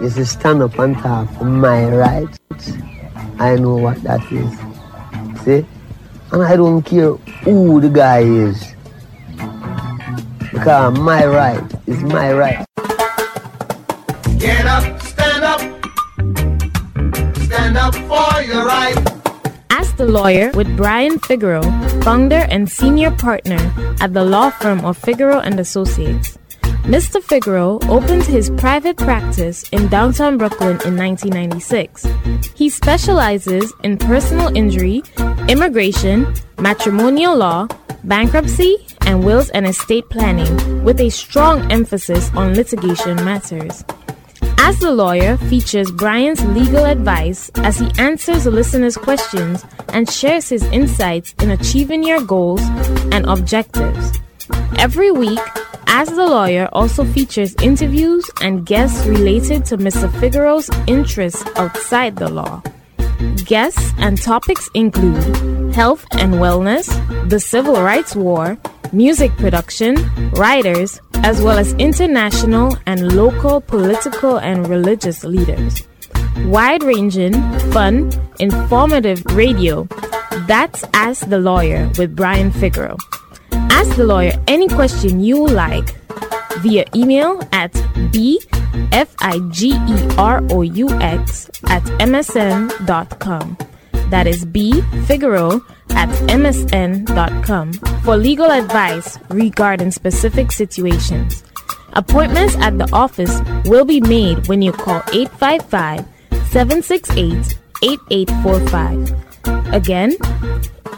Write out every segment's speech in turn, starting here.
is to stand up and talk for my rights. I know what that is. See? And I don't care who the guy is. Because my right is my right. Get up, stand up. Stand up for your right. Ask the Lawyer with Brian Figueroa, founder and senior partner at the law firm of Figueroa and Associates. Mr. Figueroa opened his private practice in downtown Brooklyn in 1996. He specializes in personal injury, immigration, matrimonial law, bankruptcy, and wills and estate planning, with a strong emphasis on litigation matters. Ask the Lawyer features Brian's legal advice as he answers listeners' questions and shares his insights in achieving your goals and objectives. Every week, Ask the Lawyer also features interviews and guests related to Mr. Figueroa's interests outside the law. Guests and topics include health and wellness, the civil rights war, music production, writers, as well as international and local political and religious leaders. Wide ranging, fun, informative radio. That's Ask the Lawyer with Brian Figueroa. Ask the lawyer any question you like via email at bfigueroa at msn.com. That is B at msn.com for legal advice regarding specific situations. Appointments at the office will be made when you call 855 768 8845. Again,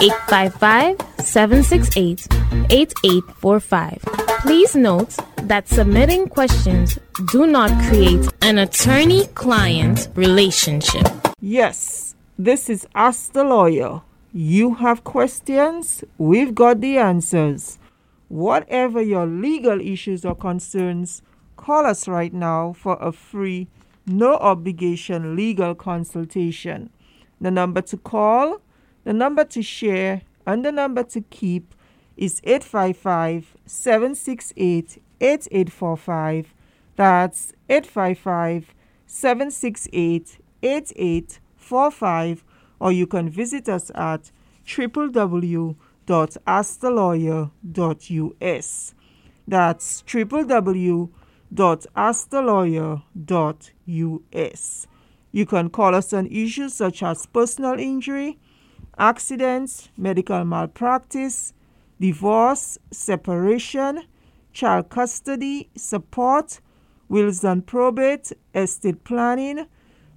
855 768 8845. Please note that submitting questions do not create an attorney client relationship. Yes, this is Ask the Lawyer. You have questions, we've got the answers. Whatever your legal issues or concerns, call us right now for a free, no obligation legal consultation. The number to call, the number to share, and the number to keep is 855 768 8845. That's 855 768 8845. Or you can visit us at www.askthelawyer.us. That's www.askthelawyer.us. You can call us on issues such as personal injury, accidents, medical malpractice, divorce, separation, child custody, support, wills and probate, estate planning,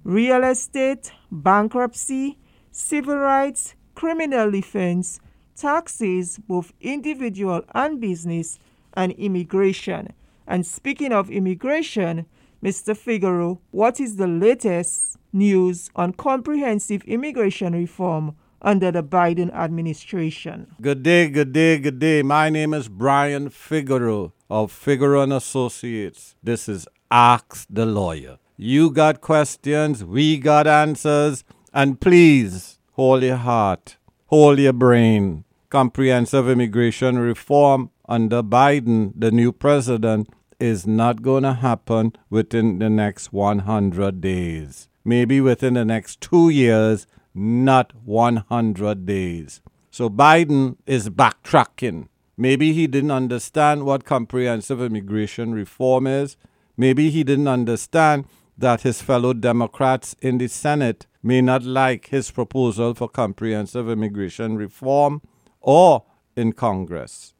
real estate, bankruptcy, civil rights, criminal defense, taxes, both individual and business, and immigration. And speaking of immigration, Mr. Figueroa, what is the latest news on comprehensive immigration reform under the Biden administration? Good day, good day, good day. My name is Brian Figueroa of Figueroa and Associates. This is Ask the Lawyer. You got questions, we got answers, and please hold your heart, hold your brain. Comprehensive immigration reform under Biden, the new president, is not going to happen within the next 100 days. Maybe within the next two years, not 100 days. So Biden is backtracking. Maybe he didn't understand what comprehensive immigration reform is. Maybe he didn't understand that his fellow Democrats in the Senate may not like his proposal for comprehensive immigration reform or in Congress.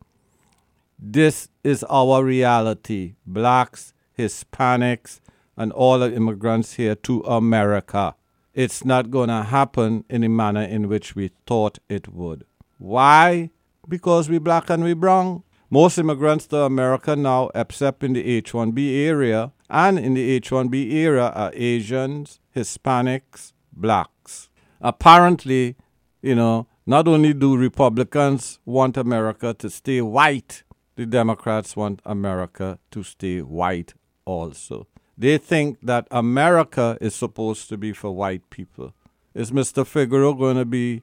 This is our reality. Blacks, Hispanics, and all the immigrants here to America. It's not going to happen in the manner in which we thought it would. Why? Because we black and we brown. Most immigrants to America now, except in the H 1B area and in the H 1B era, are Asians, Hispanics, blacks. Apparently, you know, not only do Republicans want America to stay white, the Democrats want America to stay white also. They think that America is supposed to be for white people. Is Mr. Figueroa going to be,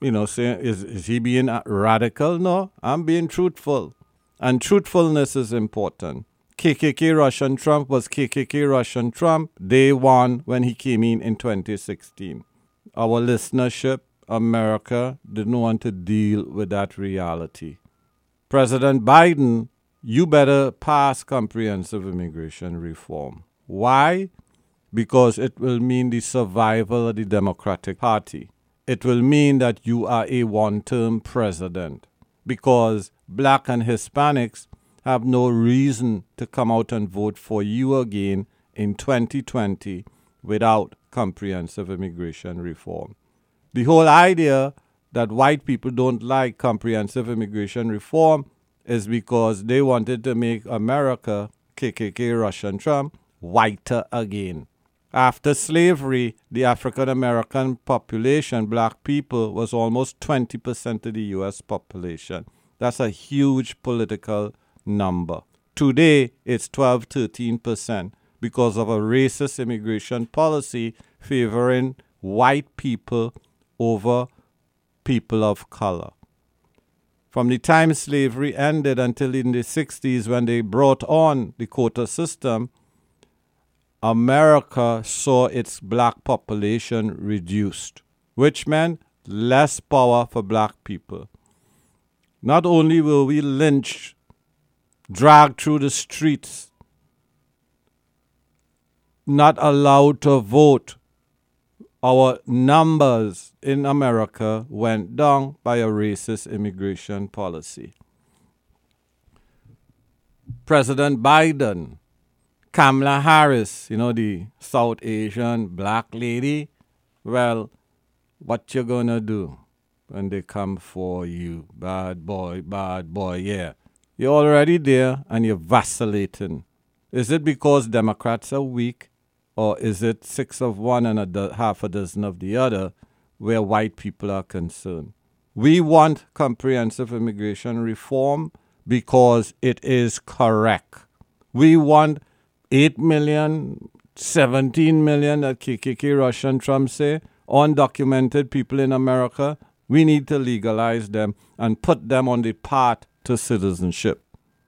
you know, saying, is, is he being radical? No, I'm being truthful. And truthfulness is important. KKK Russian Trump was KKK Russian Trump day one when he came in in 2016. Our listenership, America, didn't want to deal with that reality. President Biden, you better pass comprehensive immigration reform. Why? Because it will mean the survival of the Democratic Party. It will mean that you are a one term president. Because black and Hispanics have no reason to come out and vote for you again in 2020 without comprehensive immigration reform. The whole idea that white people don't like comprehensive immigration reform is because they wanted to make America, KKK Russian Trump, whiter again. After slavery, the African American population, black people, was almost 20% of the US population. That's a huge political number. Today, it's 12 13% because of a racist immigration policy favoring white people over people of color. From the time slavery ended until in the 60s, when they brought on the quota system, America saw its black population reduced, which meant less power for black people. Not only were we lynched dragged through the streets, not allowed to vote. Our numbers in America went down by a racist immigration policy. President Biden, Kamala Harris, you know, the South Asian black lady, well, what you gonna do when they come for you? Bad boy, bad boy, yeah. You're already there and you're vacillating. Is it because Democrats are weak, or is it six of one and a do- half a dozen of the other where white people are concerned? We want comprehensive immigration reform because it is correct. We want 8 million, 17 million that KKK Russian Trump say, undocumented people in America. We need to legalize them and put them on the path to citizenship.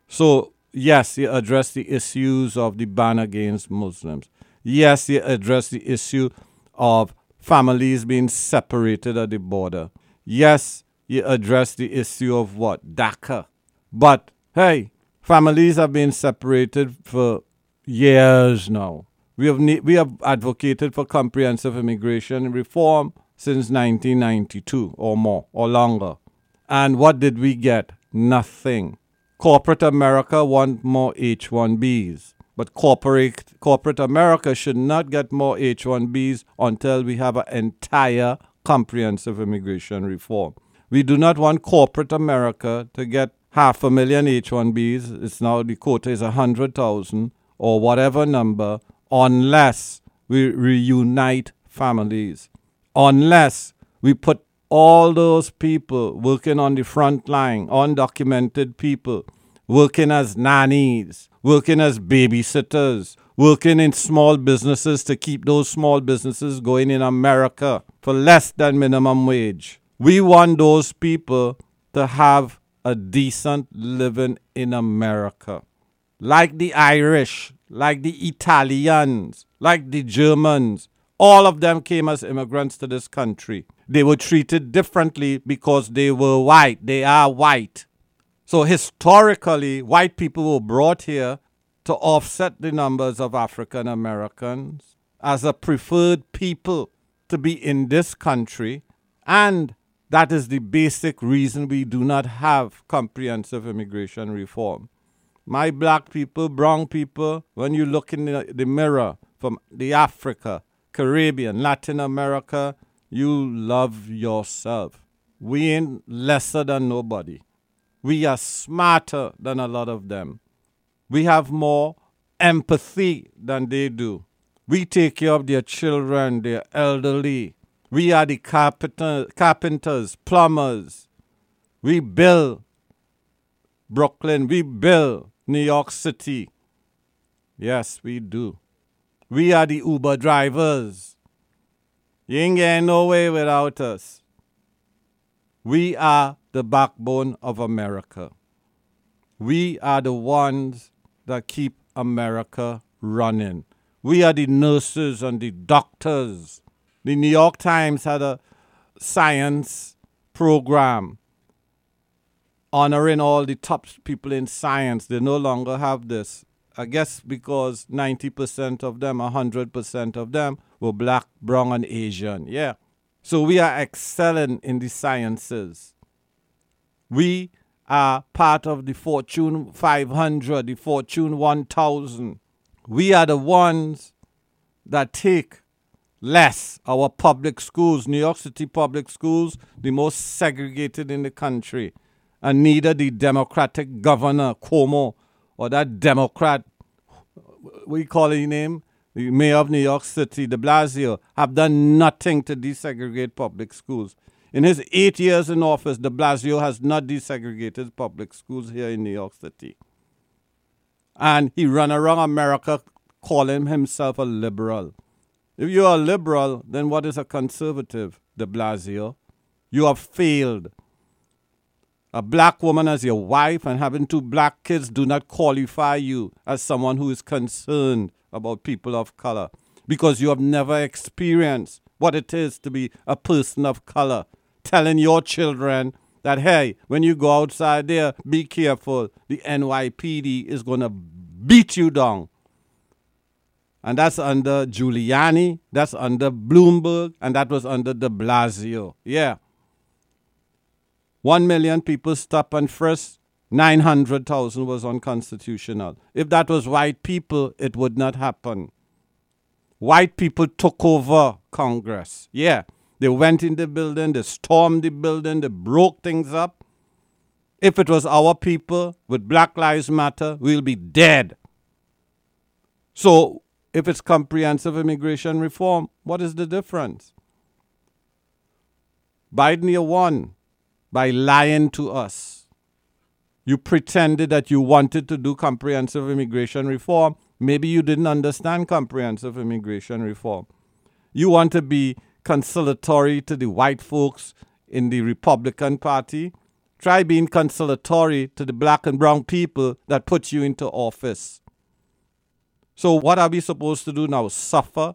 So, yes, you address the issues of the ban against Muslims. Yes, you address the issue of families being separated at the border. Yes, you address the issue of what? DACA. But, hey, families have been separated for years now. We have, ne- we have advocated for comprehensive immigration reform since 1992 or more or longer. And what did we get? Nothing. Corporate America want more H-1Bs, but corporate corporate America should not get more H-1Bs until we have an entire comprehensive immigration reform. We do not want corporate America to get half a million H-1Bs. It's now the quota is a hundred thousand or whatever number, unless we reunite families, unless we put all those people working on the front line, undocumented people, working as nannies, working as babysitters, working in small businesses to keep those small businesses going in America for less than minimum wage. We want those people to have a decent living in America. Like the Irish, like the Italians, like the Germans, all of them came as immigrants to this country. They were treated differently because they were white. They are white. So historically, white people were brought here to offset the numbers of African Americans as a preferred people to be in this country. And that is the basic reason we do not have comprehensive immigration reform. My black people, brown people, when you look in the, the mirror from the Africa, Caribbean, Latin America, you love yourself. We ain't lesser than nobody. We are smarter than a lot of them. We have more empathy than they do. We take care of their children, their elderly. We are the carpenter, carpenters, plumbers. We build Brooklyn. We build New York City. Yes, we do. We are the Uber drivers. You ain't getting way without us. We are the backbone of America. We are the ones that keep America running. We are the nurses and the doctors. The New York Times had a science program honoring all the top people in science. They no longer have this. I guess because 90% of them, 100% of them were black, brown, and Asian. Yeah. So we are excelling in the sciences. We are part of the Fortune 500, the Fortune 1000. We are the ones that take less. Our public schools, New York City public schools, the most segregated in the country. And neither the Democratic governor, Cuomo, or that Democrat, we call his name, the mayor of New York City, de Blasio, have done nothing to desegregate public schools. In his eight years in office, de Blasio has not desegregated public schools here in New York City. And he ran around America calling himself a liberal. If you're a liberal, then what is a conservative, de Blasio? You have failed. A black woman as your wife and having two black kids do not qualify you as someone who is concerned about people of color because you have never experienced what it is to be a person of color. Telling your children that, hey, when you go outside there, be careful. The NYPD is going to beat you down. And that's under Giuliani, that's under Bloomberg, and that was under de Blasio. Yeah. One million people stop and frisk. 900,000 was unconstitutional. If that was white people, it would not happen. White people took over Congress. Yeah. They went in the building, they stormed the building, they broke things up. If it was our people with Black Lives Matter, we'll be dead. So, if it's comprehensive immigration reform, what is the difference? Biden, you won by lying to us. You pretended that you wanted to do comprehensive immigration reform. Maybe you didn't understand comprehensive immigration reform. You want to be conciliatory to the white folks in the Republican Party. Try being conciliatory to the black and brown people that put you into office. So, what are we supposed to do now? Suffer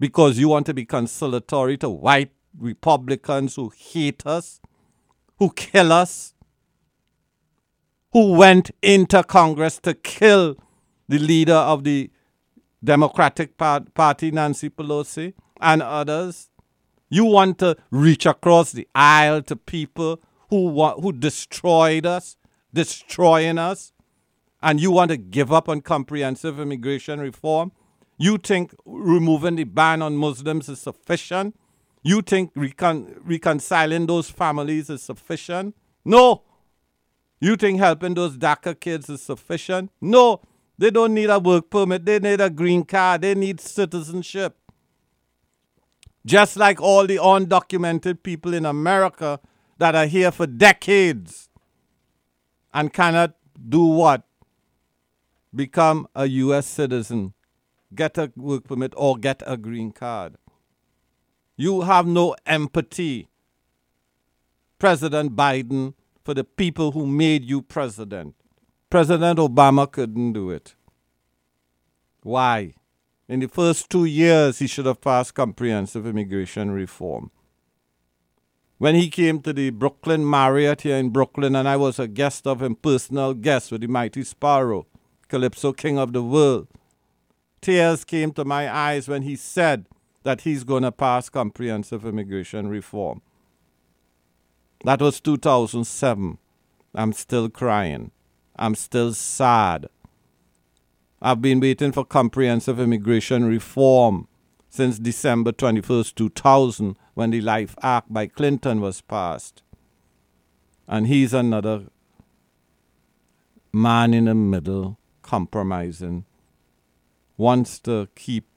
because you want to be conciliatory to white Republicans who hate us, who kill us, who went into Congress to kill the leader of the Democratic Party, Nancy Pelosi, and others. You want to reach across the aisle to people who who destroyed us, destroying us, and you want to give up on comprehensive immigration reform? You think removing the ban on Muslims is sufficient? You think recon- reconciling those families is sufficient? No. You think helping those DACA kids is sufficient? No. They don't need a work permit. They need a green card. They need citizenship. Just like all the undocumented people in America that are here for decades and cannot do what? Become a U.S. citizen, get a work permit, or get a green card. You have no empathy, President Biden, for the people who made you president. President Obama couldn't do it. Why? In the first two years, he should have passed comprehensive immigration reform. When he came to the Brooklyn Marriott here in Brooklyn, and I was a guest of him, personal guest with the mighty Sparrow, Calypso King of the World, tears came to my eyes when he said that he's going to pass comprehensive immigration reform. That was 2007. I'm still crying. I'm still sad. I've been waiting for comprehensive immigration reform since December 21st, 2000, when the Life Act by Clinton was passed. And he's another man in the middle, compromising, wants to keep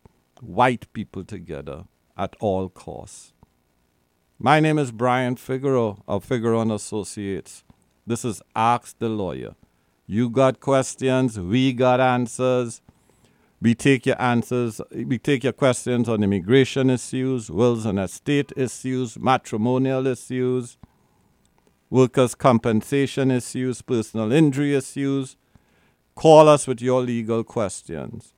white people together at all costs. My name is Brian Figueroa of Figueroa and Associates. This is Ask the Lawyer. You got questions, we got answers. We take your answers, we take your questions on immigration issues, wills and estate issues, matrimonial issues, workers' compensation issues, personal injury issues, Call us with your legal questions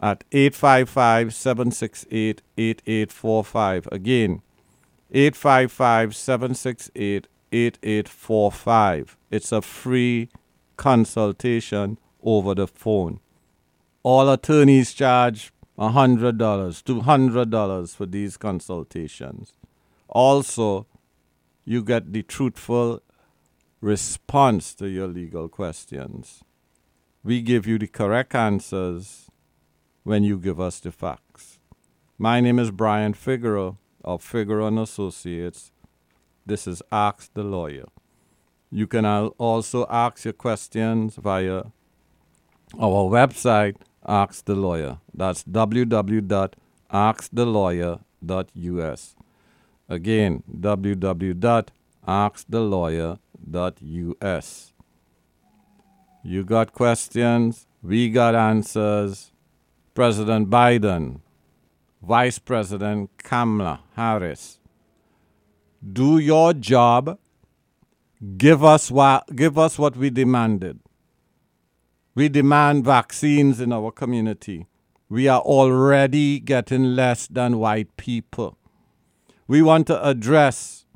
at 855 768 8845. Again, 855 768 8845. It's a free consultation over the phone. All attorneys charge $100, $200 for these consultations. Also, you get the truthful response to your legal questions. We give you the correct answers when you give us the facts. My name is Brian Figueroa of Figueroa and Associates. This is Ask the Lawyer. You can also ask your questions via our website, Ask the Lawyer. That's www.askthelawyer.us. Again, www.askthelawyer.us. You got questions, we got answers. President Biden, Vice President Kamala Harris, do your job. Give us what, give us what we demanded. We demand vaccines in our community. We are already getting less than white people. We want to address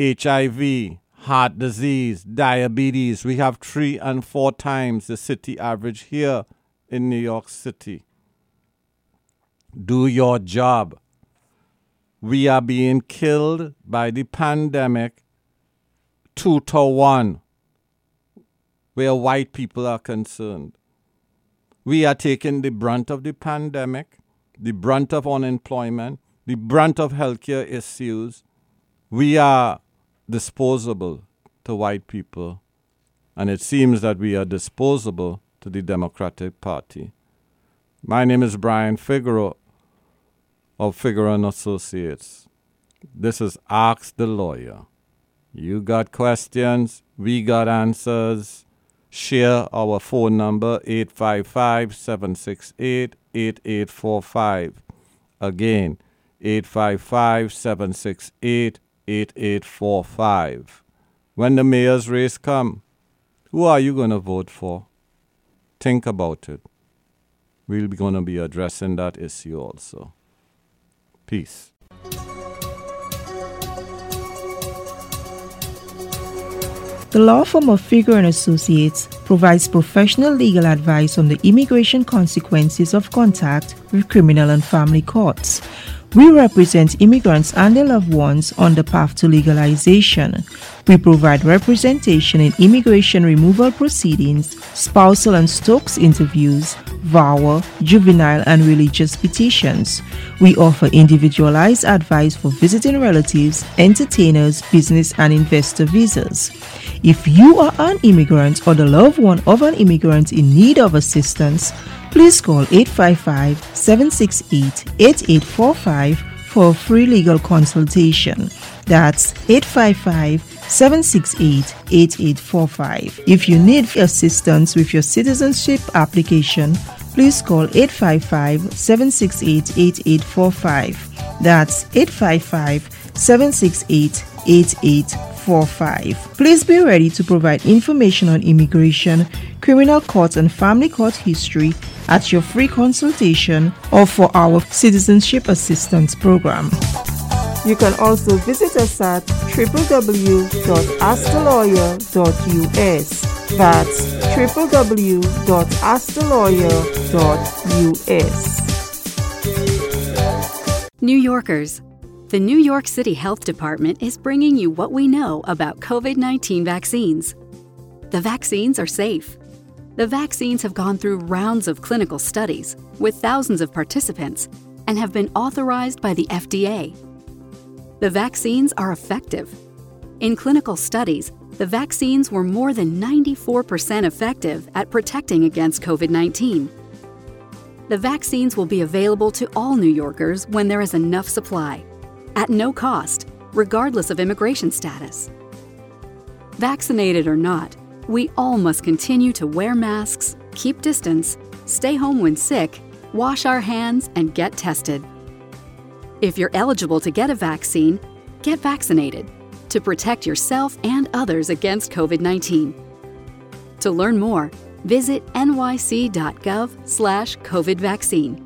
HIV, heart disease, diabetes. We have three and four times the city average here in New York City. Do your job. We are being killed by the pandemic two to one where white people are concerned. We are taking the brunt of the pandemic, the brunt of unemployment, the brunt of healthcare issues. We are disposable to white people, and it seems that we are disposable to the Democratic Party. My name is Brian Figueroa of Figueroa and Associates. This is Ask the Lawyer. You got questions, we got answers. Share our phone number 855 768 8845. Again, 855 768 8845. When the mayor's race come, who are you going to vote for? Think about it. We'll be going to be addressing that issue also. Peace. The law firm of Figueroa and Associates provides professional legal advice on the immigration consequences of contact with criminal and family courts. We represent immigrants and their loved ones on the path to legalization. We provide representation in immigration removal proceedings, spousal and Stokes interviews, VAWA, juvenile and religious petitions. We offer individualized advice for visiting relatives, entertainers, business and investor visas. If you are an immigrant or the loved one of an immigrant in need of assistance, please call 855 768 8845 for a free legal consultation. That's 855 768 8845. If you need assistance with your citizenship application, please call 855 768 8845. That's 855 768 8845. Please be ready to provide information on immigration, criminal court, and family court history at your free consultation or for our citizenship assistance program. You can also visit us at www.askthelawyer.us. That's www.askthelawyer.us. New Yorkers, the New York City Health Department is bringing you what we know about COVID 19 vaccines. The vaccines are safe. The vaccines have gone through rounds of clinical studies with thousands of participants and have been authorized by the FDA. The vaccines are effective. In clinical studies, the vaccines were more than 94% effective at protecting against COVID 19. The vaccines will be available to all New Yorkers when there is enough supply, at no cost, regardless of immigration status. Vaccinated or not, we all must continue to wear masks, keep distance, stay home when sick, wash our hands, and get tested. If you're eligible to get a vaccine, get vaccinated to protect yourself and others against COVID 19. To learn more, visit nyc.gov/slash COVID vaccine.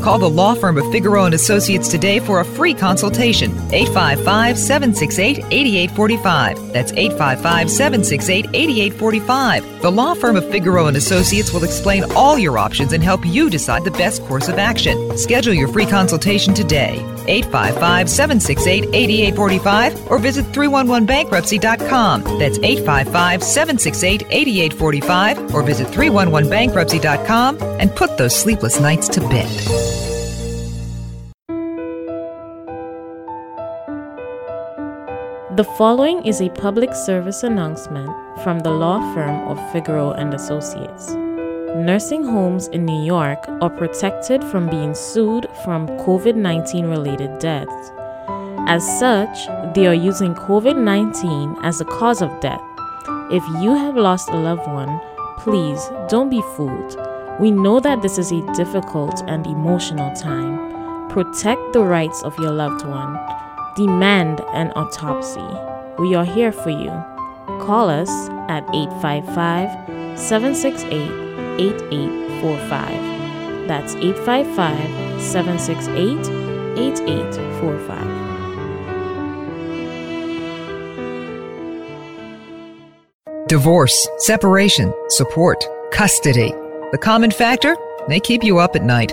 Call the law firm of Figueroa and Associates today for a free consultation. 855-768-8845. That's 855-768-8845. The law firm of Figueroa and Associates will explain all your options and help you decide the best course of action. Schedule your free consultation today. 855-768-8845 or visit 311bankruptcy.com. That's 855-768-8845 or visit 311bankruptcy.com and put those sleepless nights to bed. The following is a public service announcement from the law firm of Figueroa and Associates. Nursing homes in New York are protected from being sued from COVID-19 related deaths. As such, they are using COVID-19 as a cause of death. If you have lost a loved one, please don't be fooled. We know that this is a difficult and emotional time. Protect the rights of your loved one. Demand an autopsy. We are here for you. Call us at 855 768 8845. That's 855 768 8845. Divorce, separation, support, custody. The common factor? They keep you up at night.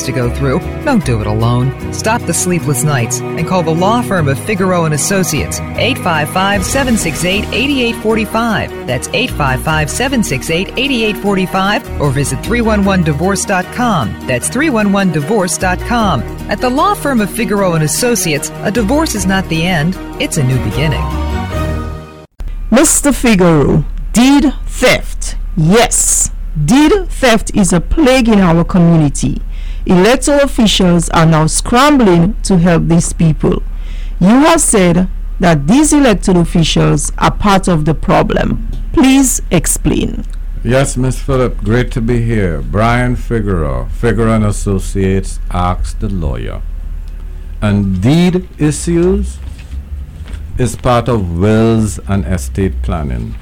to go through. Don't do it alone. Stop the sleepless nights and call the law firm of Figueroa and Associates 855-768-8845. That's 855-768-8845 or visit 311divorce.com. That's 311divorce.com. At the law firm of Figueroa and Associates, a divorce is not the end, it's a new beginning. Mr. Figueroa, deed theft. Yes, deed theft is a plague in our community. Electoral officials are now scrambling to help these people. You have said that these elected officials are part of the problem. Please explain. Yes, Miss Phillip, great to be here. Brian Figueroa, Figueroa and Associates, asks the lawyer. And deed issues is part of wills and estate planning.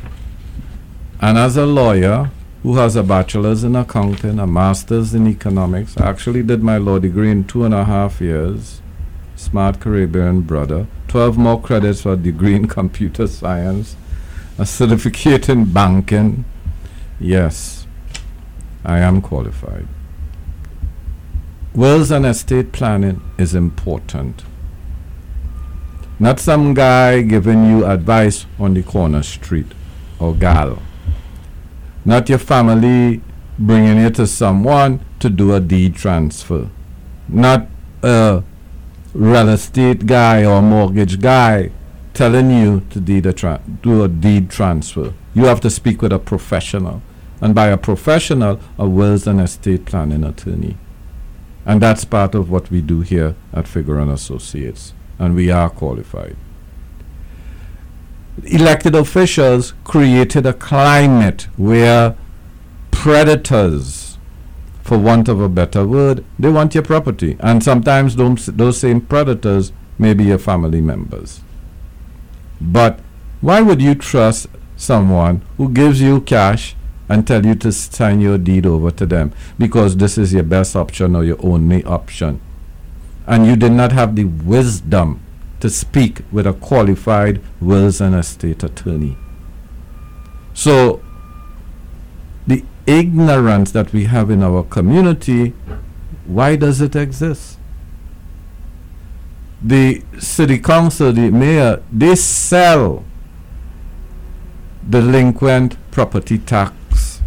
And as a lawyer who has a bachelor's in accounting, a master's in economics, I actually did my law degree in two and a half years. Smart Caribbean brother. 12 more credits for a degree in computer science, a certificate in banking. Yes, I am qualified. Wills and estate planning is important. Not some guy giving you advice on the corner street or gal. Not your family bringing you to someone to do a deed transfer. Not a real estate guy or mortgage guy telling you to deed a tra- do a deed transfer. You have to speak with a professional. And by a professional, a wills and estate planning attorney. And that's part of what we do here at Figueroa and Associates. And we are qualified. Elected officials created a climate where predators, for want of a better word, they want your property. And sometimes those, those same predators may be your family members. But why would you trust someone who gives you cash and tell you to sign your deed over to them because this is your best option or your only option? And you did not have the wisdom to speak with a qualified wills and estate attorney. So the ignorance that we have in our community, why does it exist? The city council, the mayor, they sell delinquent property tax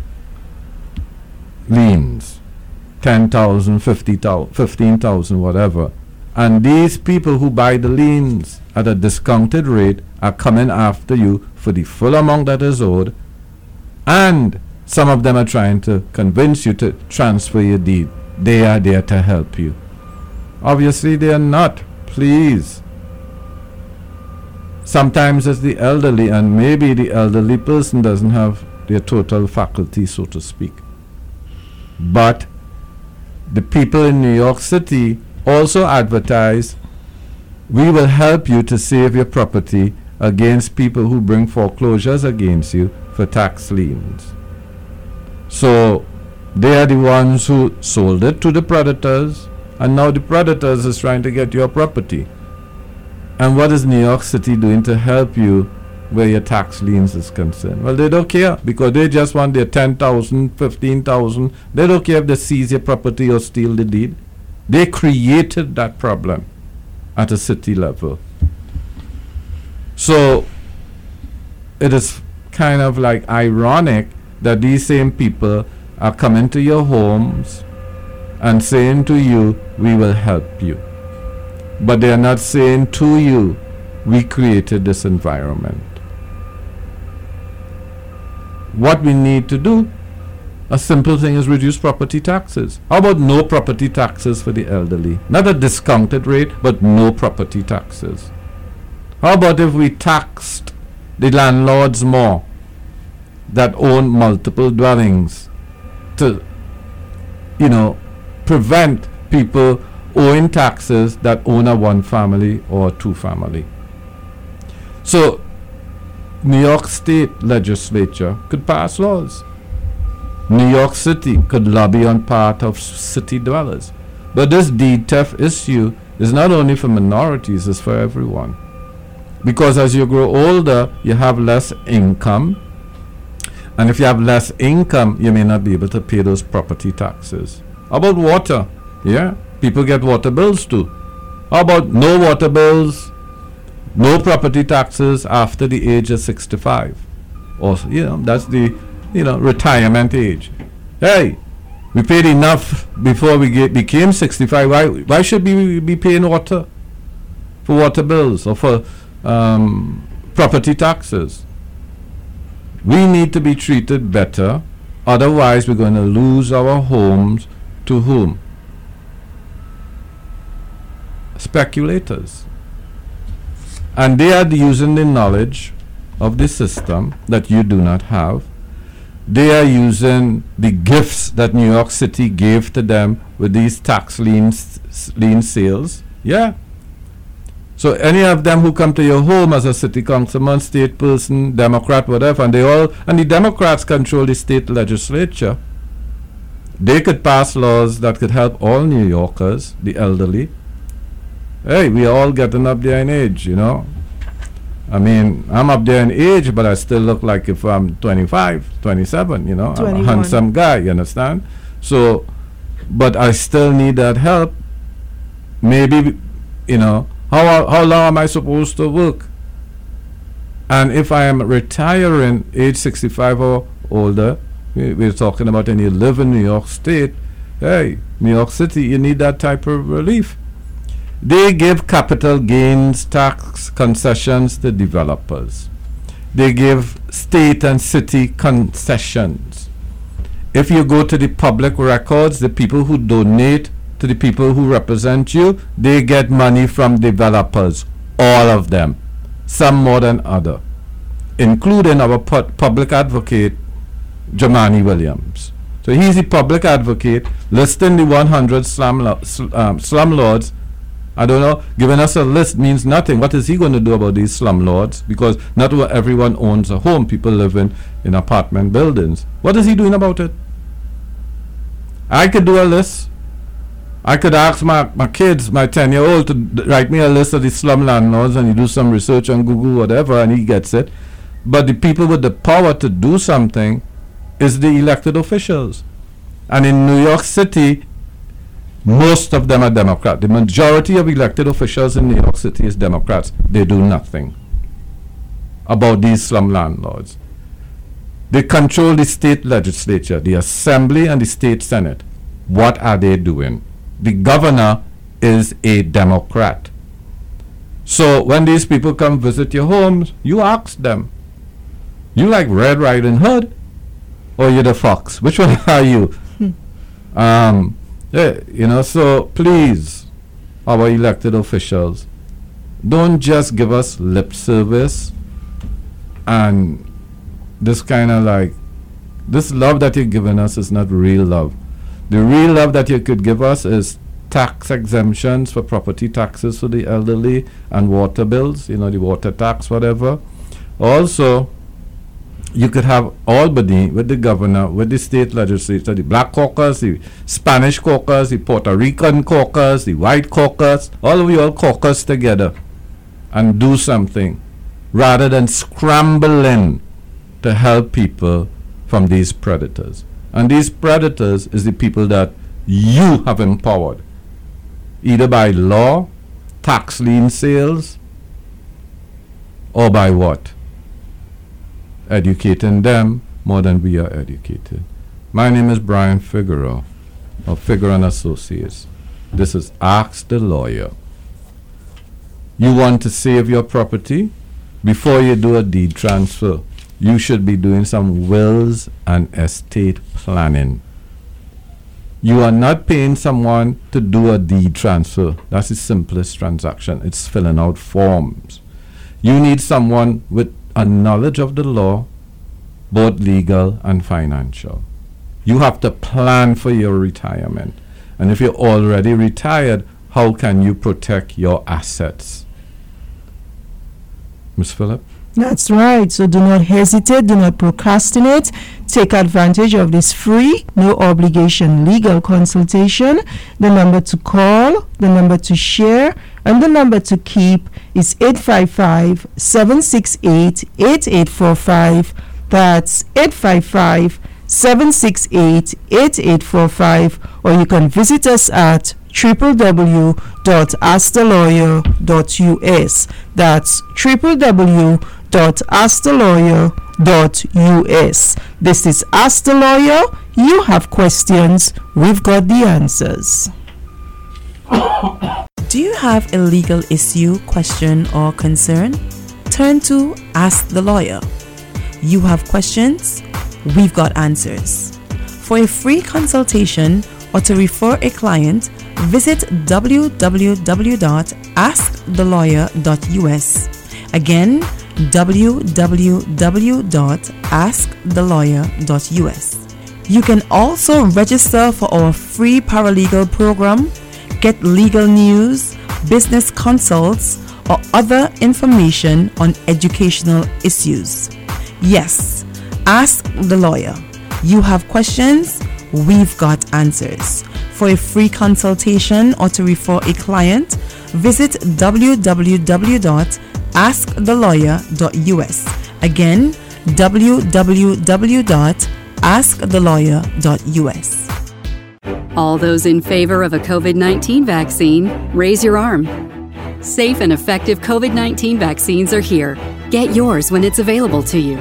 liens 10,000, 50,000, 15,000, whatever. And these people who buy the liens at a discounted rate are coming after you for the full amount that is owed. And some of them are trying to convince you to transfer your deed. They are there to help you. Obviously, they are not. Please. Sometimes it's the elderly, and maybe the elderly person doesn't have their total faculty, so to speak. But the people in New York City also advertise we will help you to save your property against people who bring foreclosures against you for tax liens. So they are the ones who sold it to the predators, and now the predators is trying to get your property. And what is New York City doing to help you where your tax liens is concerned? Well, they don't care because they just want their 10,000, 15,000. They don't care if they seize your property or steal the deed. They created that problem at a city level. So it is kind of like ironic that these same people are coming to your homes and saying to you, We will help you. But they are not saying to you, We created this environment. What we need to do, a simple thing is reduce property taxes. How about no property taxes for the elderly? Not a discounted rate, but no property taxes. How about if we taxed the landlords more that own multiple dwellings to, you know, prevent people owing taxes that own a one family or two family? So, New York State legislature could pass laws. New York City could lobby on part of city dwellers. But this theft issue is not only for minorities, it's for everyone. Because as you grow older, you have less income. And if you have less income, you may not be able to pay those property taxes. How about water? Yeah, people get water bills too. How about no water bills, no property taxes after the age of 65? Or, you know, that's the, you know, retirement age. Hey, we paid enough before we get, became 65. Why, why should we be paying water? For water bills or for um, property taxes. We need to be treated better, otherwise, we're going to lose our homes to whom? Speculators. And they are using the knowledge of the system that you do not have. They are using the gifts that New York City gave to them with these tax lien, lien sales. Yeah, so any of them who come to your home as a city councilman, state person, Democrat, whatever, and they all and the Democrats control the state legislature. They could pass laws that could help all New Yorkers, the elderly. Hey, we are all getting up there in age, you know. I mean, I'm up there in age, but I still look like if I'm 25, 27, you know. I'm a handsome guy, you understand? So, but I still need that help. Maybe, you know, how, how long am I supposed to work? And if I am retiring age 65 or older, we, we're talking about and you live in New York State, hey, New York City, you need that type of relief. They give capital gains tax concessions to developers. They give state and city concessions. If you go to the public records, the people who donate to the people who represent you, they get money from developers, all of them, some more than other, including our pu- public advocate, Jumaane Williams. So he's the public advocate listing the 100 slum, lo- sl- um, slumlords. I don't know, giving us a list means nothing. What is he going to do about these slumlords? Because not everyone owns a home. People live in, in apartment buildings. What is he doing about it? I could do a list. I could ask my, my kids, my 10 year old, to write me a list of the slum landlords and you do some research on Google, whatever, and he gets it. But the people with the power to do something is the elected officials. And in New York City, most of them are Democrat. The majority of elected officials in New York City is Democrats. They do nothing about these slum landlords. They control the state legislature, the assembly, and the state senate. What are they doing? The governor is a Democrat. So when these people come visit your homes, you ask them, you like Red Riding Hood or you're the fox? Which one are you? um, yeah, you know, so please, our elected officials, don't just give us lip service and this kind of like, this love that you're giving us is not real love. The real love that you could give us is tax exemptions for property taxes for the elderly and water bills, you know, the water tax, whatever. Also, you could have Albany with the governor, with the state legislature, the black caucus, the Spanish caucus, the Puerto Rican caucus, the white caucus, all of you all caucus together and do something rather than scrambling to help people from these predators. And these predators is the people that you have empowered, either by law, tax lien sales, or by what? Educating them more than we are educated. My name is Brian Figueroa of Figueroa and Associates. This is Ask the Lawyer. You want to save your property? Before you do a deed transfer, you should be doing some wills and estate planning. You are not paying someone to do a deed transfer. That's the simplest transaction. It's filling out forms. You need someone with a knowledge of the law, both legal and financial. You have to plan for your retirement. And if you're already retired, how can you protect your assets? Ms. Phillip? That's right. So do not hesitate, do not procrastinate. Take advantage of this free, no obligation legal consultation. The number to call, the number to share, and the number to keep is 855 768 8845. That's 855 768 8845. Or you can visit us at www.askthelawyer.us. That's www.askthelawyer.us. This is Ask the Lawyer. You have questions, we've got the answers. Do you have a legal issue, question, or concern? Turn to Ask the Lawyer. You have questions, we've got answers. For a free consultation or to refer a client, visit www.askthelawyer.us. Again, www.askthelawyer.us. You can also register for our free paralegal program, get legal news, business consults, or other information on educational issues. Yes, ask the lawyer. You have questions, we've got answers. For a free consultation or to refer a client, visit www.askthelawyer.us. Again, www.askthelawyer.us. All those in favor of a COVID 19 vaccine, raise your arm. Safe and effective COVID 19 vaccines are here. Get yours when it's available to you.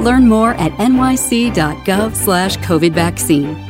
Learn more at nyc.gov slash COVID vaccine.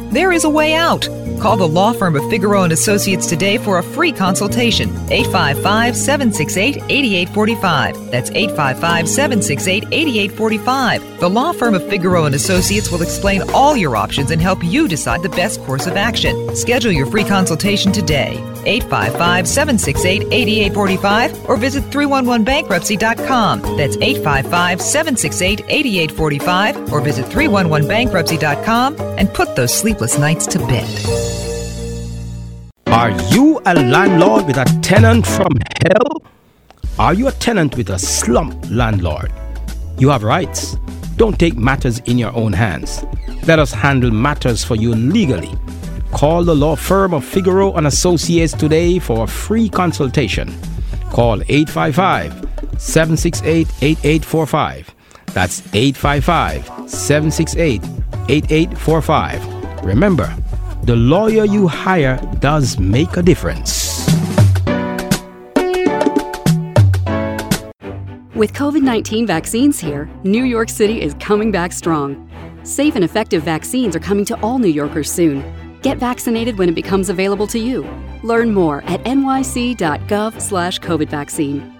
There is a way out. Call the law firm of Figueroa and Associates today for a free consultation. 855-768-8845. That's 855-768-8845. The law firm of Figueroa and Associates will explain all your options and help you decide the best course of action. Schedule your free consultation today. 855 768 8845 or visit 311bankruptcy.com. That's 855 768 8845 or visit 311bankruptcy.com and put those sleepless nights to bed. Are you a landlord with a tenant from hell? Are you a tenant with a slump landlord? You have rights. Don't take matters in your own hands. Let us handle matters for you legally. Call the law firm of Figueroa and Associates today for a free consultation. Call 855 768 8845. That's 855 768 8845. Remember, the lawyer you hire does make a difference. With COVID 19 vaccines here, New York City is coming back strong. Safe and effective vaccines are coming to all New Yorkers soon. Get vaccinated when it becomes available to you. Learn more at nyc.gov/covid vaccine.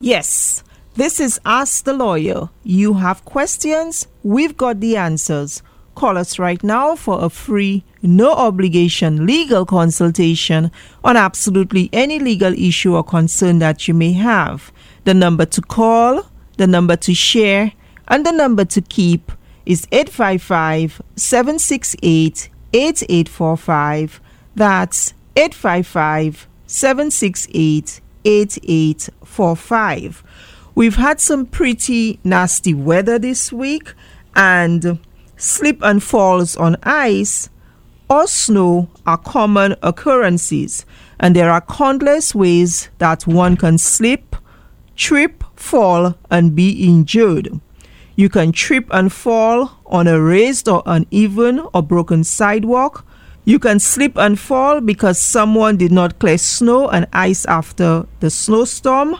Yes, this is Ask the Lawyer. You have questions, we've got the answers. Call us right now for a free, no obligation legal consultation on absolutely any legal issue or concern that you may have. The number to call, the number to share, and the number to keep is 855 768 8845. That's 855 768 8845. We've had some pretty nasty weather this week, and slip and falls on ice or snow are common occurrences, and there are countless ways that one can slip, trip, fall, and be injured. You can trip and fall on a raised or uneven or broken sidewalk. You can slip and fall because someone did not clear snow and ice after the snowstorm,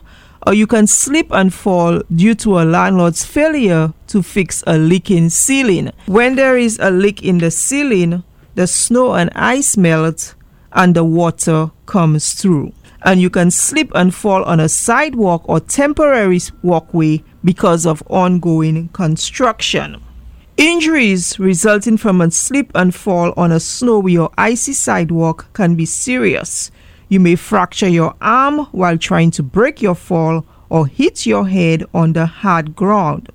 or you can slip and fall due to a landlord's failure to fix a leaking ceiling. When there is a leak in the ceiling, the snow and ice melt and the water comes through. And you can slip and fall on a sidewalk or temporary walkway because of ongoing construction. Injuries resulting from a slip and fall on a snowy or icy sidewalk can be serious. You may fracture your arm while trying to break your fall or hit your head on the hard ground.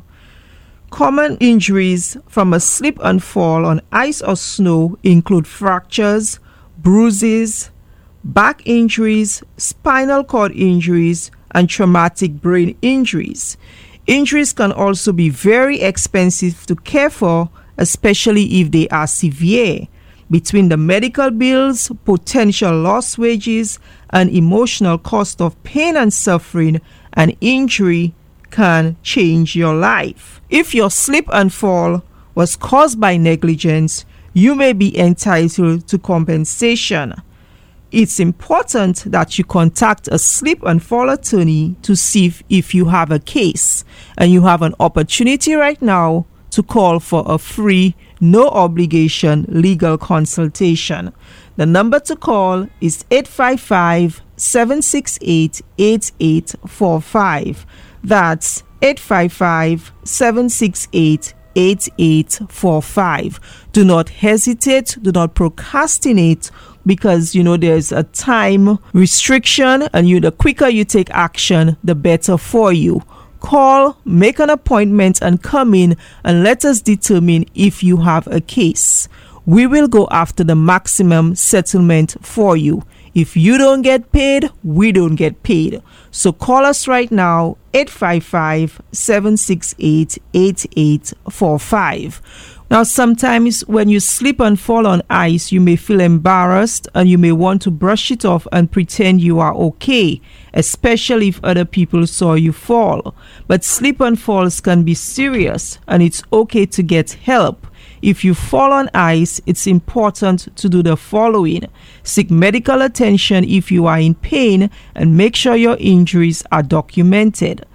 Common injuries from a slip and fall on ice or snow include fractures, bruises, back injuries, spinal cord injuries, and traumatic brain injuries. Injuries can also be very expensive to care for, especially if they are severe. Between the medical bills, potential lost wages, and emotional cost of pain and suffering, an injury can change your life. If your slip and fall was caused by negligence, you may be entitled to compensation. It's important that you contact a slip and fall attorney to see if, if you have a case. And you have an opportunity right now to call for a free, no obligation legal consultation. The number to call is 855 768 8845. That's 855 768 8845. Do not hesitate, do not procrastinate because you know there's a time restriction and you the quicker you take action the better for you. Call make an appointment and come in and let us determine if you have a case. We will go after the maximum settlement for you. If you don't get paid we don't get paid. So call us right now 855 768 8845 now, sometimes when you slip and fall on ice, you may feel embarrassed and you may want to brush it off and pretend you are okay, especially if other people saw you fall. But slip and falls can be serious and it's okay to get help. If you fall on ice, it's important to do the following seek medical attention if you are in pain and make sure your injuries are documented.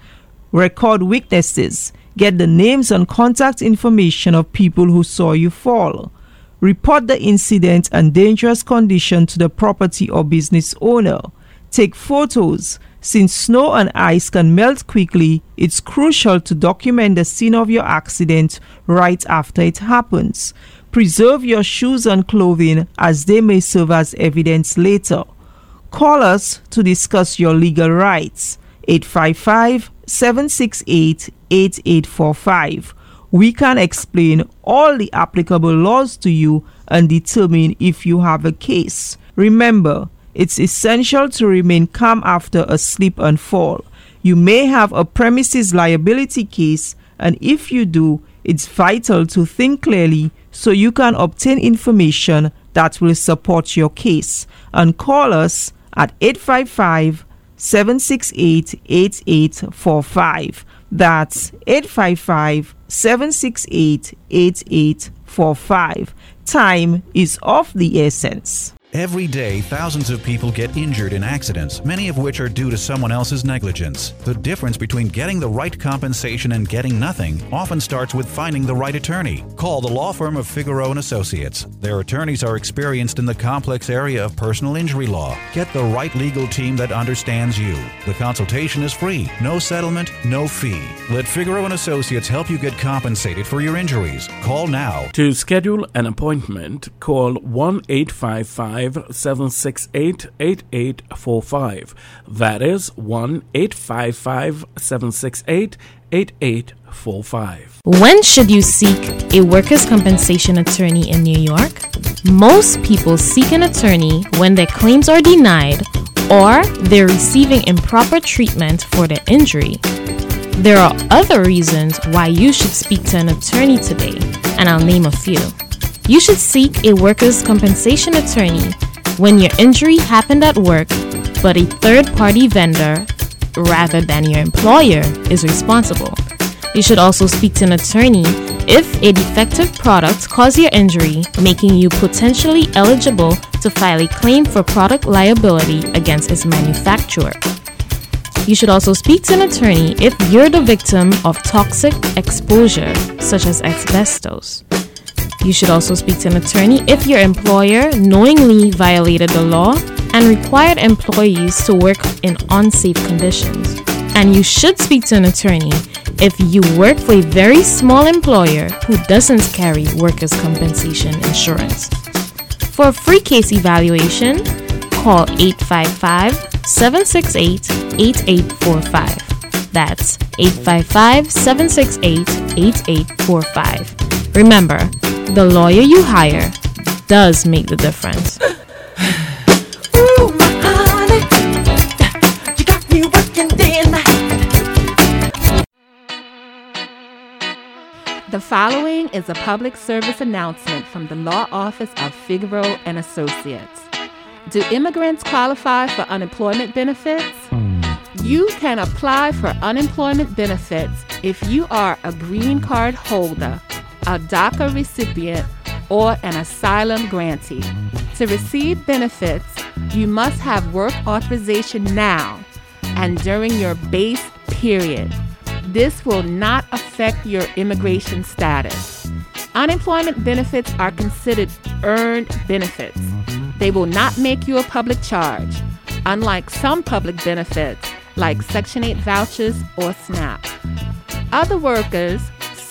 Record weaknesses. Get the names and contact information of people who saw you fall. Report the incident and dangerous condition to the property or business owner. Take photos. Since snow and ice can melt quickly, it's crucial to document the scene of your accident right after it happens. Preserve your shoes and clothing as they may serve as evidence later. Call us to discuss your legal rights. 855 768 8845. We can explain all the applicable laws to you and determine if you have a case. Remember, it's essential to remain calm after a slip and fall. You may have a premises liability case, and if you do, it's vital to think clearly so you can obtain information that will support your case. And call us at 855 768 8845. That's 855 768 8845. Time is of the essence. Every day, thousands of people get injured in accidents, many of which are due to someone else's negligence. The difference between getting the right compensation and getting nothing often starts with finding the right attorney. Call the law firm of Figueroa and Associates. Their attorneys are experienced in the complex area of personal injury law. Get the right legal team that understands you. The consultation is free, no settlement, no fee. Let Figueroa and Associates help you get compensated for your injuries. Call now. To schedule an appointment, call 1 855 768 8845. That is 1 855 768 8845. When should you seek a workers' compensation attorney in New York? Most people seek an attorney when their claims are denied or they're receiving improper treatment for their injury. There are other reasons why you should speak to an attorney today, and I'll name a few. You should seek a workers' compensation attorney when your injury happened at work, but a third party vendor, rather than your employer, is responsible. You should also speak to an attorney if a defective product caused your injury, making you potentially eligible to file a claim for product liability against its manufacturer. You should also speak to an attorney if you're the victim of toxic exposure, such as asbestos. You should also speak to an attorney if your employer knowingly violated the law and required employees to work in unsafe conditions. And you should speak to an attorney if you work for a very small employer who doesn't carry workers' compensation insurance. For a free case evaluation, call 855 768 8845. That's 855 768 8845. Remember, the lawyer you hire does make the difference. The following is a public service announcement from the law office of Figueroa and Associates. Do immigrants qualify for unemployment benefits? Hmm. You can apply for unemployment benefits if you are a green card holder, a DACA recipient, or an asylum grantee. To receive benefits, you must have work authorization now and during your base period. This will not affect your immigration status. Unemployment benefits are considered earned benefits. They will not make you a public charge, unlike some public benefits like Section 8 vouchers or SNAP. Other workers,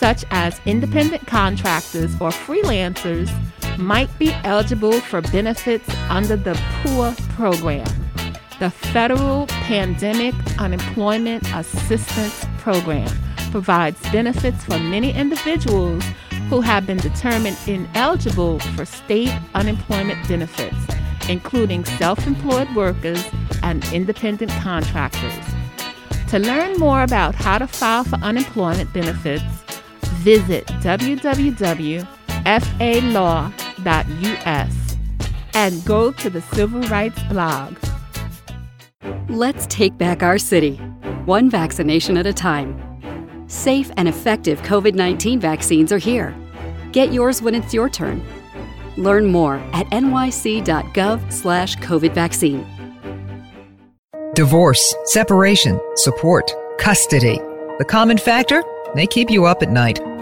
such as independent contractors or freelancers, might be eligible for benefits under the PUA program, the Federal Pandemic Unemployment Assistance Program. Provides benefits for many individuals who have been determined ineligible for state unemployment benefits, including self employed workers and independent contractors. To learn more about how to file for unemployment benefits, visit www.falaw.us and go to the Civil Rights blog. Let's take back our city, one vaccination at a time. Safe and effective COVID 19 vaccines are here. Get yours when it's your turn. Learn more at nyc.gov/slash COVID vaccine. Divorce, separation, support, custody. The common factor? They keep you up at night.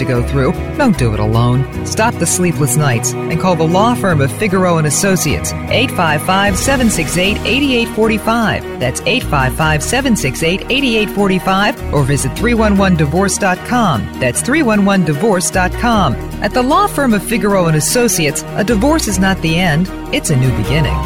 to go through. Don't do it alone. Stop the sleepless nights and call the law firm of Figueroa and Associates 855-768-8845. That's 855-768-8845 or visit 311divorce.com. That's 311divorce.com. At the law firm of Figueroa and Associates, a divorce is not the end, it's a new beginning.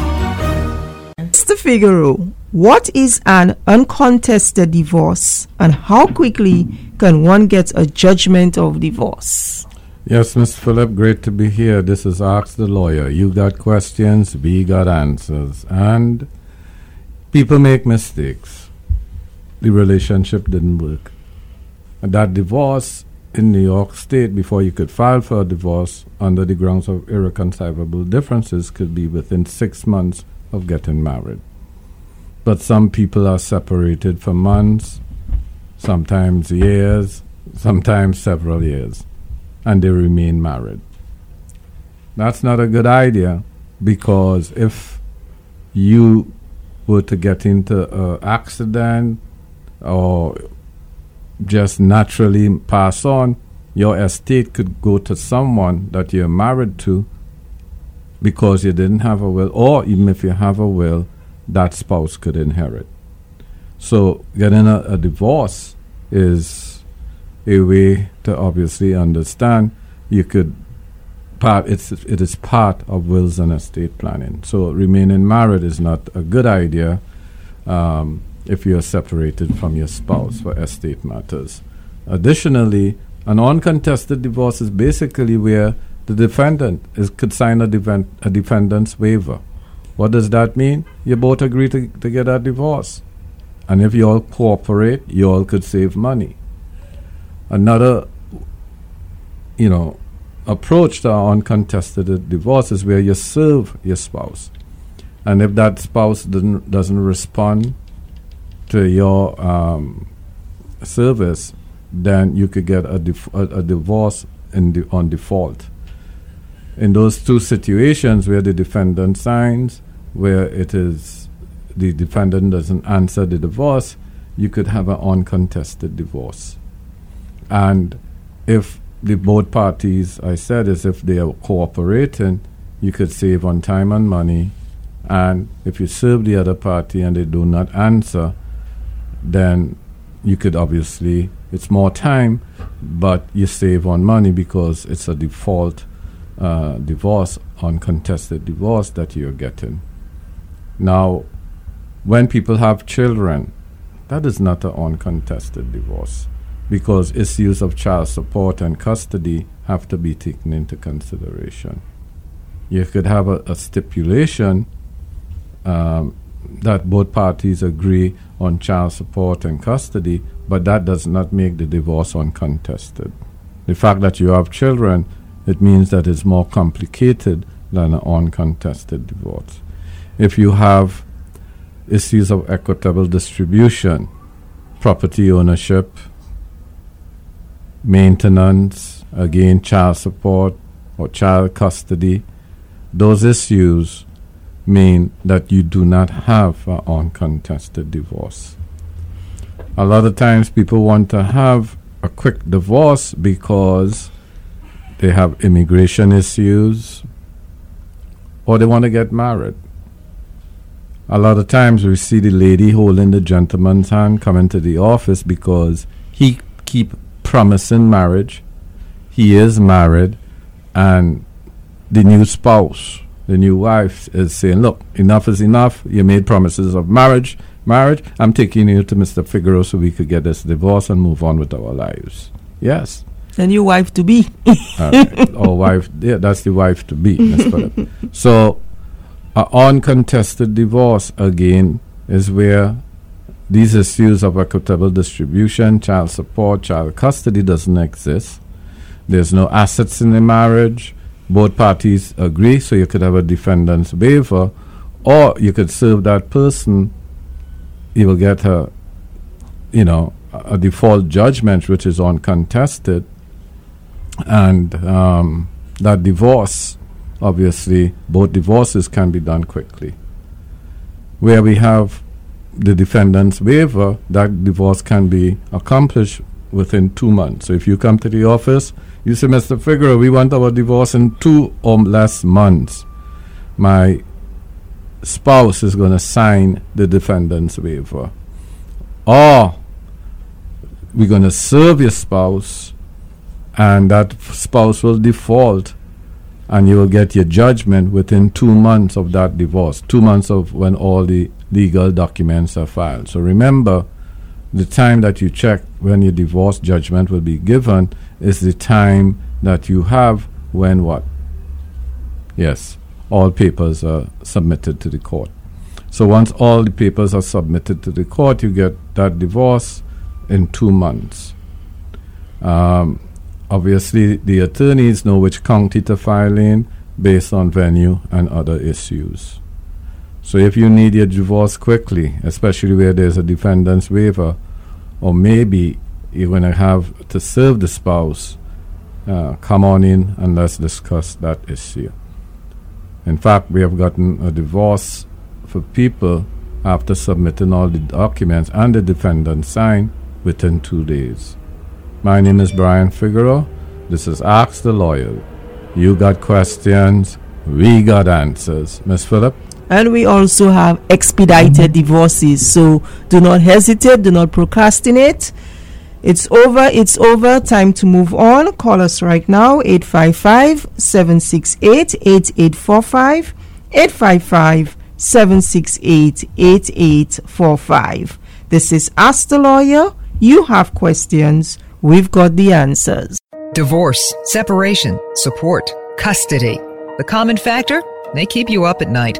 Mr. Figueroa, what is an uncontested divorce and how quickly can one get a judgment of divorce? Yes, Mr. Philip, great to be here. This is Ask the Lawyer. You got questions, we got answers. And people make mistakes. The relationship didn't work. And that divorce in New York State, before you could file for a divorce under the grounds of irreconcilable differences, could be within six months of getting married. But some people are separated for months, sometimes years, sometimes several years and they remain married. That's not a good idea because if you were to get into an accident or just naturally pass on, your estate could go to someone that you're married to because you didn't have a will, or even if you have a will, that spouse could inherit. So getting a, a divorce is a way to obviously understand you could part it's it is part of wills and estate planning. So remaining married is not a good idea um, if you are separated from your spouse for estate matters. Additionally, an uncontested divorce is basically where the defendant is, could sign a, a defendant's waiver. What does that mean? You both agree to, to get a divorce. And if you all cooperate, you all could save money. Another, you know, approach to uncontested divorce is where you serve your spouse. And if that spouse doesn't, doesn't respond to your um, service, then you could get a, dif- a, a divorce in on default. In those two situations where the defendant signs, where it is the defendant doesn't answer the divorce, you could have an uncontested divorce. And if the both parties, I said, is if they are cooperating, you could save on time and money. And if you serve the other party and they do not answer, then you could obviously, it's more time, but you save on money because it's a default uh, divorce, uncontested divorce that you're getting. Now, when people have children, that is not an uncontested divorce because issues of child support and custody have to be taken into consideration. You could have a, a stipulation um, that both parties agree on child support and custody, but that does not make the divorce uncontested. The fact that you have children, it means that it's more complicated than an uncontested divorce. If you have issues of equitable distribution, property ownership, maintenance, again, child support or child custody, those issues mean that you do not have an uncontested divorce. A lot of times people want to have a quick divorce because they have immigration issues or they want to get married. A lot of times we see the lady holding the gentleman's hand coming to the office because he keep promising marriage. He is married, and the new spouse, the new wife, is saying, "Look, enough is enough. You made promises of marriage. Marriage. I'm taking you to Mr. Figueroa so we could get this divorce and move on with our lives." Yes. The new wife to be. Or wife. Yeah, that's the wife to be. so, an uncontested divorce again is where these issues of equitable distribution, child support, child custody doesn't exist. There's no assets in the marriage. Both parties agree, so you could have a defendant's waiver, or you could serve that person. You will get a, you know, a default judgment which is uncontested, and um, that divorce, obviously, both divorces can be done quickly. Where we have the defendant's waiver, that divorce can be accomplished within two months. So if you come to the office, you say, Mr. Figueroa, we want our divorce in two or less months. My spouse is going to sign the defendant's waiver. Or we're going to serve your spouse, and that spouse will default, and you will get your judgment within two months of that divorce, two months of when all the legal documents are filed. So remember, the time that you check when your divorce judgment will be given is the time that you have when what? Yes, all papers are submitted to the court. So once all the papers are submitted to the court, you get that divorce in two months. Um, obviously, the attorneys know which county to file in based on venue and other issues. So if you need your divorce quickly, especially where there's a defendant's waiver, or maybe you're going to have to serve the spouse, uh, come on in and let's discuss that issue. In fact, we have gotten a divorce for people after submitting all the documents and the defendant signed within two days. My name is Brian Figueroa. This is Ask the Lawyer. You got questions, we got answers. Miss Phillip? And we also have expedited divorces. So do not hesitate, do not procrastinate. It's over, it's over. Time to move on. Call us right now 855 768 8845. 855 768 8845. This is Ask the Lawyer. You have questions, we've got the answers. Divorce, separation, support, custody. The common factor? They keep you up at night.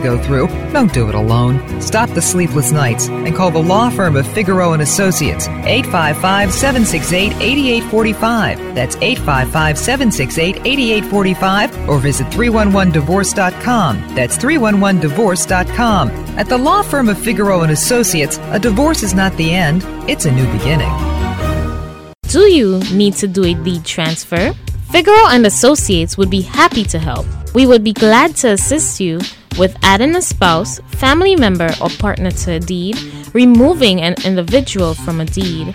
go through. Don't do it alone. Stop the sleepless nights and call the law firm of Figueroa and Associates 855-768-8845. That's 855-768-8845 or visit 311divorce.com. That's 311divorce.com. At the law firm of Figueroa and Associates, a divorce is not the end, it's a new beginning. Do you need to do a deed transfer? Figueroa and Associates would be happy to help. We would be glad to assist you with adding a spouse, family member, or partner to a deed, removing an individual from a deed,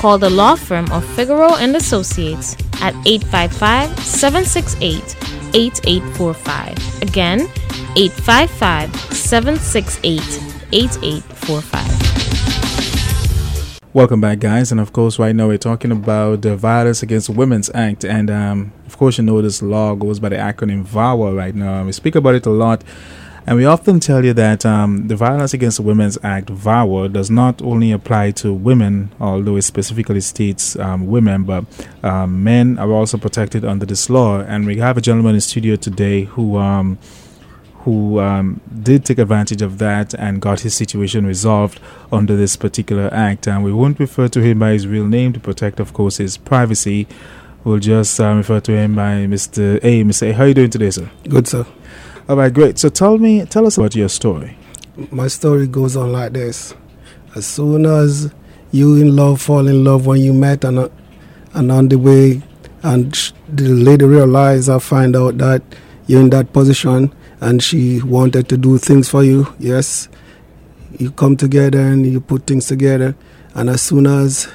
call the law firm of Figueroa and Associates at 855-768-8845. Again, 855-768-8845. Welcome back, guys. And of course, right now we're talking about the Violence Against Women's Act. And um, of course, you know this law goes by the acronym VAWA right now. We speak about it a lot. And we often tell you that um, the Violence Against Women's Act, VAWA, does not only apply to women, although it specifically states um, women, but um, men are also protected under this law. And we have a gentleman in studio today who um, who um, did take advantage of that and got his situation resolved under this particular act. And we won't refer to him by his real name to protect, of course, his privacy. We'll just um, refer to him by Mr. A. Mr. A. How are you doing today, sir? Good, sir. All right, great. So tell me, tell us about your story. My story goes on like this: as soon as you in love, fall in love when you met, and uh, and on the way, and sh- the lady realize or find out that you're in that position, and she wanted to do things for you. Yes, you come together and you put things together, and as soon as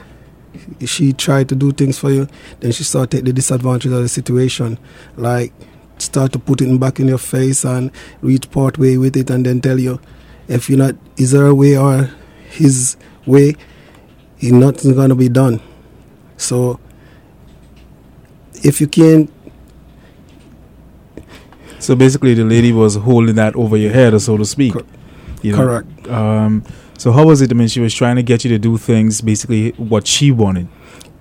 she tried to do things for you, then she started the disadvantage of the situation, like start to put it back in your face and reach part way with it and then tell you if you're not is there a way or his way, nothing's gonna be done. So if you can't So basically, the lady was holding that over your head, so to speak. You know? Correct. Um, so how was it? I mean, she was trying to get you to do things basically what she wanted.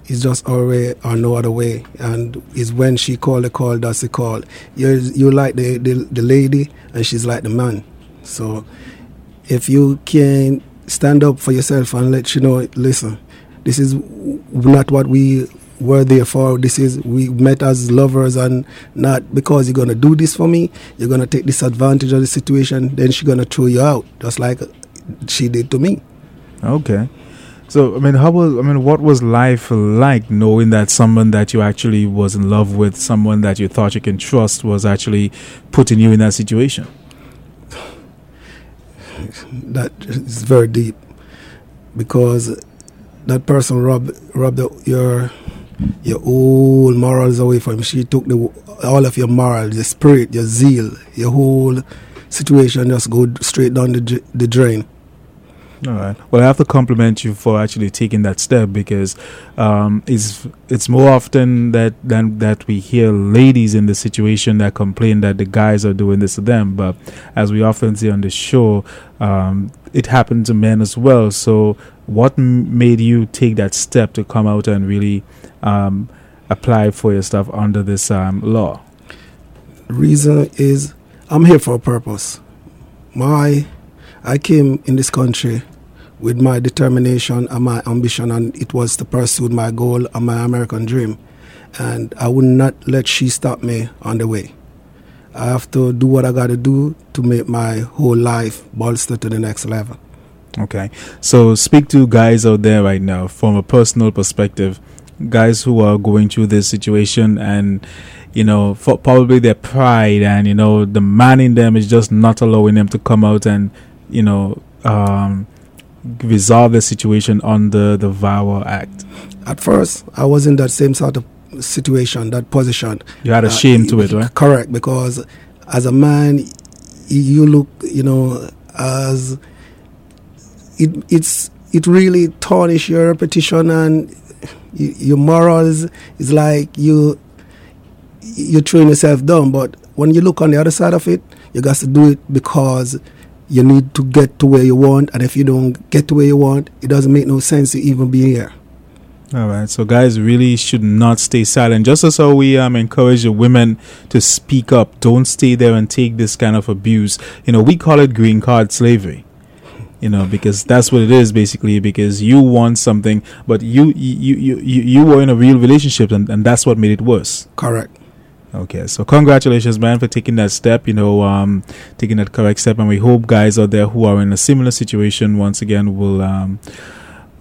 It's just our way or no other way. And it's when she called the call, that's the call. You're you like the, the the lady, and she's like the man. So if you can stand up for yourself and let you know, listen, this is not what we were there for. This is we met as lovers, and not because you're gonna do this for me. You're gonna take disadvantage of the situation. Then she's gonna throw you out, just like she did to me. Okay. So I mean, how was I mean, what was life like knowing that someone that you actually was in love with, someone that you thought you can trust, was actually putting you in that situation? That is very deep because that person robbed robbed your your whole morals away from you. She took the all of your morals, your spirit, your zeal, your whole situation just go straight down the the drain. All right. Well, I have to compliment you for actually taking that step because um, it's it's more often that than that we hear ladies in the situation that complain that the guys are doing this to them. But as we often see on the show, um, it happened to men as well. So, what m- made you take that step to come out and really um, apply for your stuff under this um, law? reason is I'm here for a purpose. My I came in this country with my determination and my ambition and it was to pursue my goal and my American dream. And I would not let she stop me on the way. I have to do what I gotta do to make my whole life bolster to the next level. Okay. So speak to guys out there right now from a personal perspective, guys who are going through this situation and you know, probably their pride and you know, the man in them is just not allowing them to come out and, you know, um, resolve the situation under the VAWA Act. At first, I was in that same sort of situation, that position. You had a uh, shame to it, right? Correct, because as a man, you look, you know, as it, it's it really tarnish your reputation and your morals. Is like you you're throwing yourself down. But when you look on the other side of it, you got to do it because you need to get to where you want. And if you don't get to where you want, it doesn't make no sense to even be here. All right, so guys really should not stay silent. Just as how we um, encourage the women to speak up, don't stay there and take this kind of abuse. You know, we call it green card slavery. You know, because that's what it is basically. Because you want something, but you you you you, you were in a real relationship, and, and that's what made it worse. Correct. Okay, so congratulations, man, for taking that step. You know, um, taking that correct step, and we hope guys out there who are in a similar situation once again will um,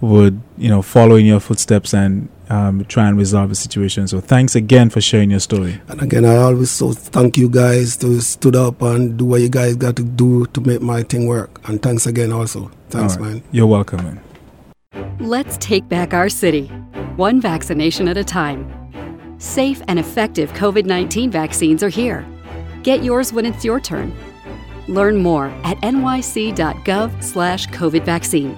would you know follow in your footsteps and um, try and resolve the situation. So thanks again for sharing your story. And again, I always so thank you guys to stood up and do what you guys got to do to make my thing work. And thanks again also. Thanks, All right. man. You're welcome, man. Let's take back our city, one vaccination at a time. Safe and effective COVID 19 vaccines are here. Get yours when it's your turn. Learn more at nyc.gov/slash COVID vaccine.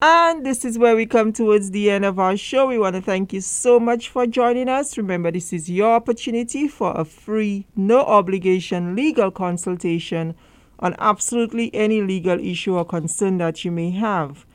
And this is where we come towards the end of our show. We want to thank you so much for joining us. Remember, this is your opportunity for a free, no obligation legal consultation on absolutely any legal issue or concern that you may have.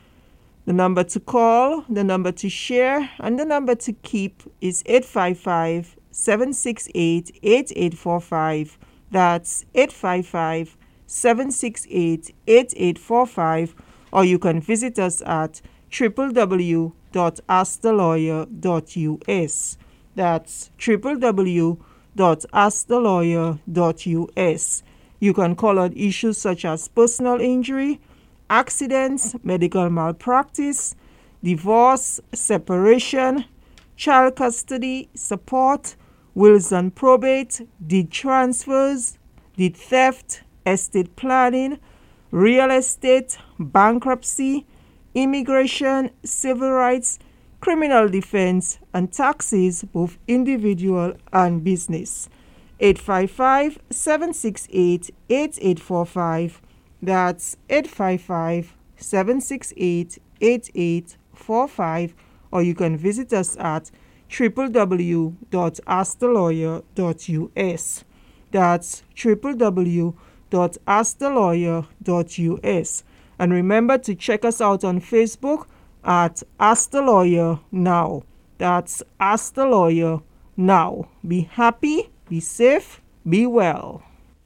The number to call, the number to share, and the number to keep is 855 768 8845. That's 855 768 8845 or you can visit us at www.askthelawyer.us. That's www.askthelawyer.us. You can call on issues such as personal injury, accidents, medical malpractice, divorce, separation, child custody, support, wills and probate, deed transfers, deed theft, estate planning, real estate, bankruptcy, immigration, civil rights, criminal defense, and taxes, both individual and business. 855 768 8845. That's 855 768 8845. Or you can visit us at www.askthelawyer.us. That's www.askthelawyer.us. And remember to check us out on Facebook at Ask the Lawyer Now. That's Ask the Lawyer Now. Be happy, be safe, be well.